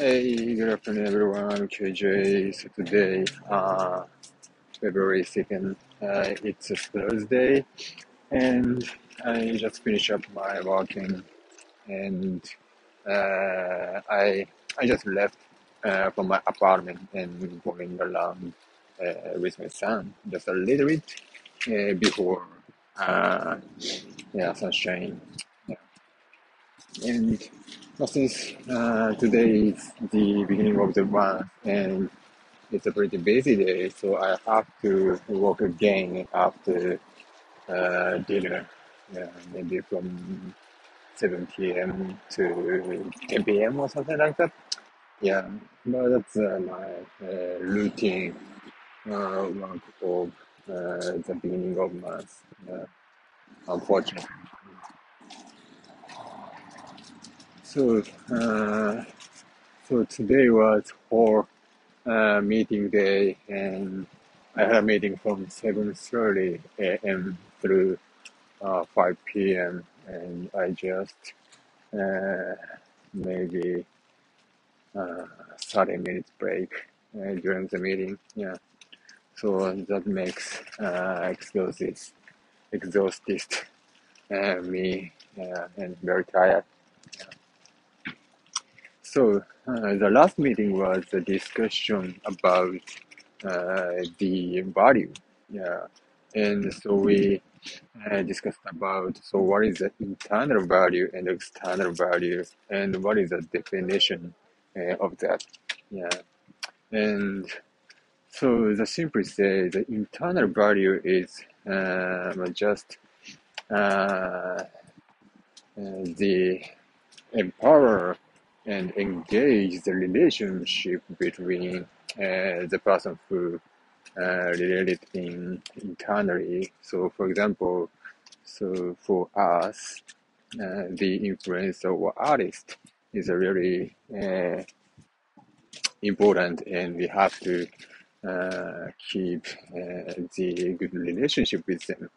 Hey, good afternoon, everyone. KJ. So today, uh, February 2nd, uh, it's a Thursday, and I just finished up my walking, and uh, I I just left uh, from my apartment and going around uh, with my son just a little bit uh, before uh, yeah sunshine. Yeah. And since uh, today is the beginning of the month and it's a pretty busy day, so I have to work again after uh, dinner. Yeah, maybe from 7 p.m. to 10 p.m. or something like that. Yeah, but that's uh, my uh, routine uh, work of uh, the beginning of month. Unfortunately. So, uh, so today was for uh, meeting day, and I had a meeting from 7:30 a.m. through uh, 5 p.m. and I just uh, maybe uh, 30 minutes break uh, during the meeting. Yeah, so that makes uh, exhausted, exhausted me and very tired. So uh, the last meeting was a discussion about uh, the value. Yeah, and so we uh, discussed about so what is the internal value and external value, and what is the definition uh, of that. Yeah, and so the simply say the internal value is um, just uh, uh, the empower and engage the relationship between uh, the person who uh, related in internally. So, for example, so for us, uh, the influencer or artist is really important, and we have to uh, keep uh, the good relationship with them.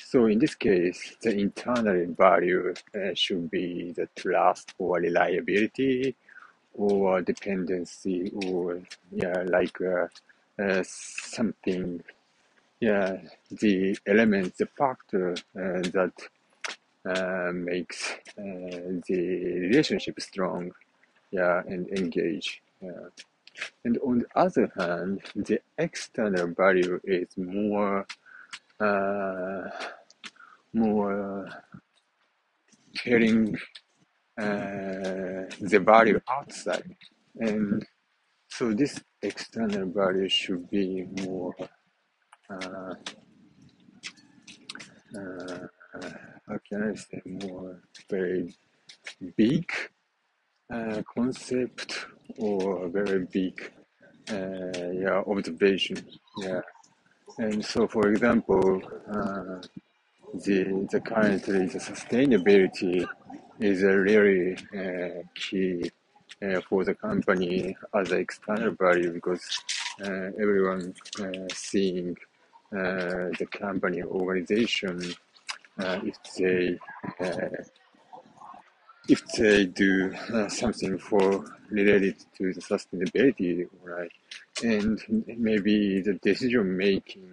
So in this case, the internal value uh, should be the trust or reliability or dependency or yeah, like uh, uh, something, yeah, the element, the factor uh, that uh, makes uh, the relationship strong, yeah, and engage. Yeah. And on the other hand, the external value is more, more telling uh, the value outside, and so this external value should be more, uh, uh, how can I say, more very big uh, concept or very big uh, yeah observation. Yeah and so for example uh, the the currently the sustainability is a really uh, key uh, for the company as an external value because uh, everyone uh, seeing uh, the company organization if they if they do uh, something for related to the sustainability, right? And maybe the decision making,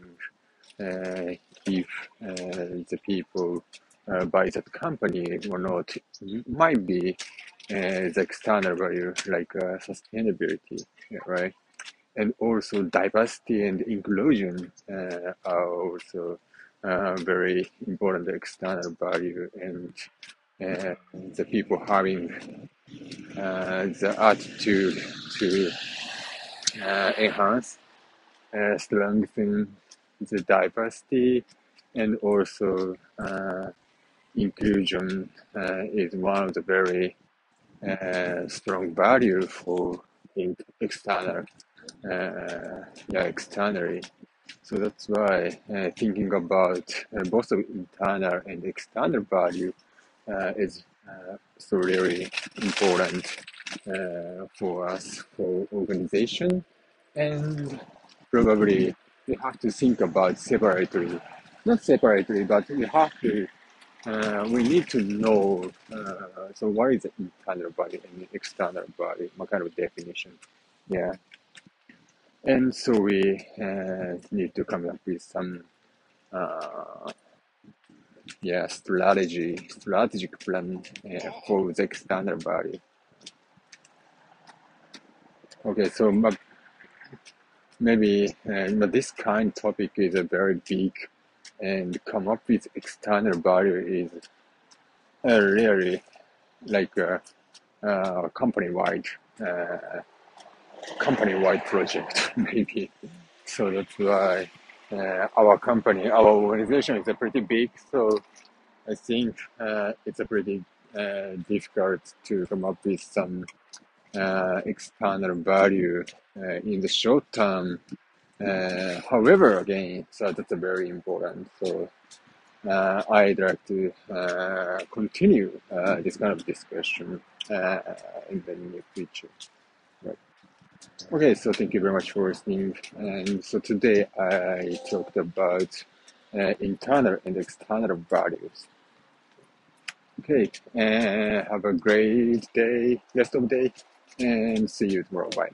uh, if uh, the people uh, buy that company or not, might be uh, the external value like uh, sustainability, right? And also diversity and inclusion are also very important external value and the people having uh, the attitude to uh, enhance, uh, strengthen the diversity, and also inclusion is one of the very uh, strong value for in external, uh, yeah, externally. So that's why uh, thinking about both internal and external value is uh, so really important uh, for us for organization. And probably we have to think about separately not separately but we have to uh, we need to know uh, so what is the internal body and external body what kind of definition? Yeah. And so we uh, need to come up with some uh, yeah strategy strategic plan uh, for the external body okay so maybe uh, this kind of topic is a very big and come up with external value is uh, really like a, a company-wide uh, company-wide project maybe. So that's why uh, our company our organization is a pretty big so i think uh, it's a pretty uh, difficult to come up with some uh, external value uh, in the short term uh, however, again, so that's a very important. So I'd like to continue this kind of discussion in the near future. Right. Okay, so thank you very much for listening. And so today I talked about uh, internal and external values. Okay, and have a great day, rest of day, and see you tomorrow. Bye.